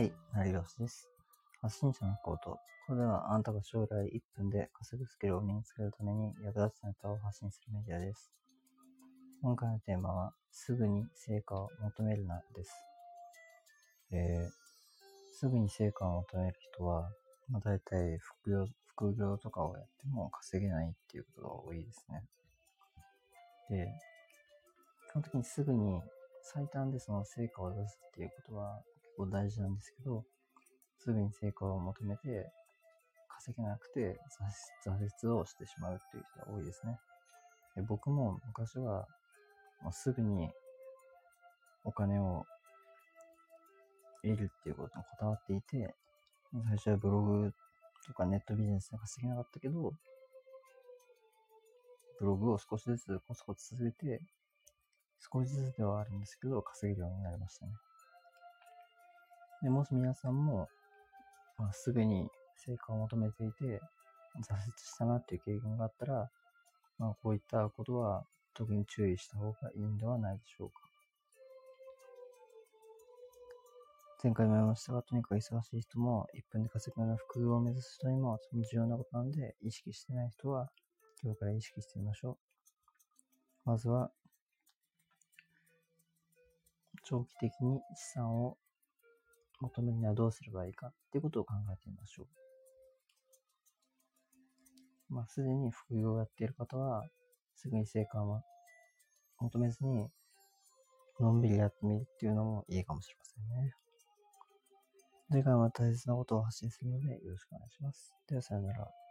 はい、なりよしです。発信者のこと。これではあなたが将来1分で稼ぐスキルを身につけるために役立つネタを発信するメディアです。今回のテーマは、すぐに成果を求めるなです。えー、すぐに成果を求める人は、まあ、大体副業副業とかをやっても稼げないっていうことが多いですね。で、基本的にすぐに最短でその成果を出すっていうことは構大事なんですけど、すぐに成果を求めて稼げなくて挫折をしてしまうっていう人が多いですね。で僕も昔はもうすぐにお金を得るっていうことにこだわっていて、最初はブログとかネットビジネスで稼げなかったけど、ブログを少しずつコツコツ続けて、少しずつではあるんですけど、稼げるようになりましたね。で、もし皆さんも、まあ、すぐに成果を求めていて、挫折したなっていう経験があったら、まあ、こういったことは特に注意した方がいいんではないでしょうか。前回も言いましたが、とにかく忙しい人も、1分で稼ぐような副業を目指す人にも、その重要なことなんで、意識してない人は、今日から意識してみましょう。まずは、長期的に資産を求めにはどうすればいいかっていうことを考えてみましょう。まあ、すでに副業をやっている方は、すぐに成果は求めずに、のんびりやってみるっていうのもいいかもしれませんね。次回は大切なことを発信するのでよろしくお願いします。ではさよなら。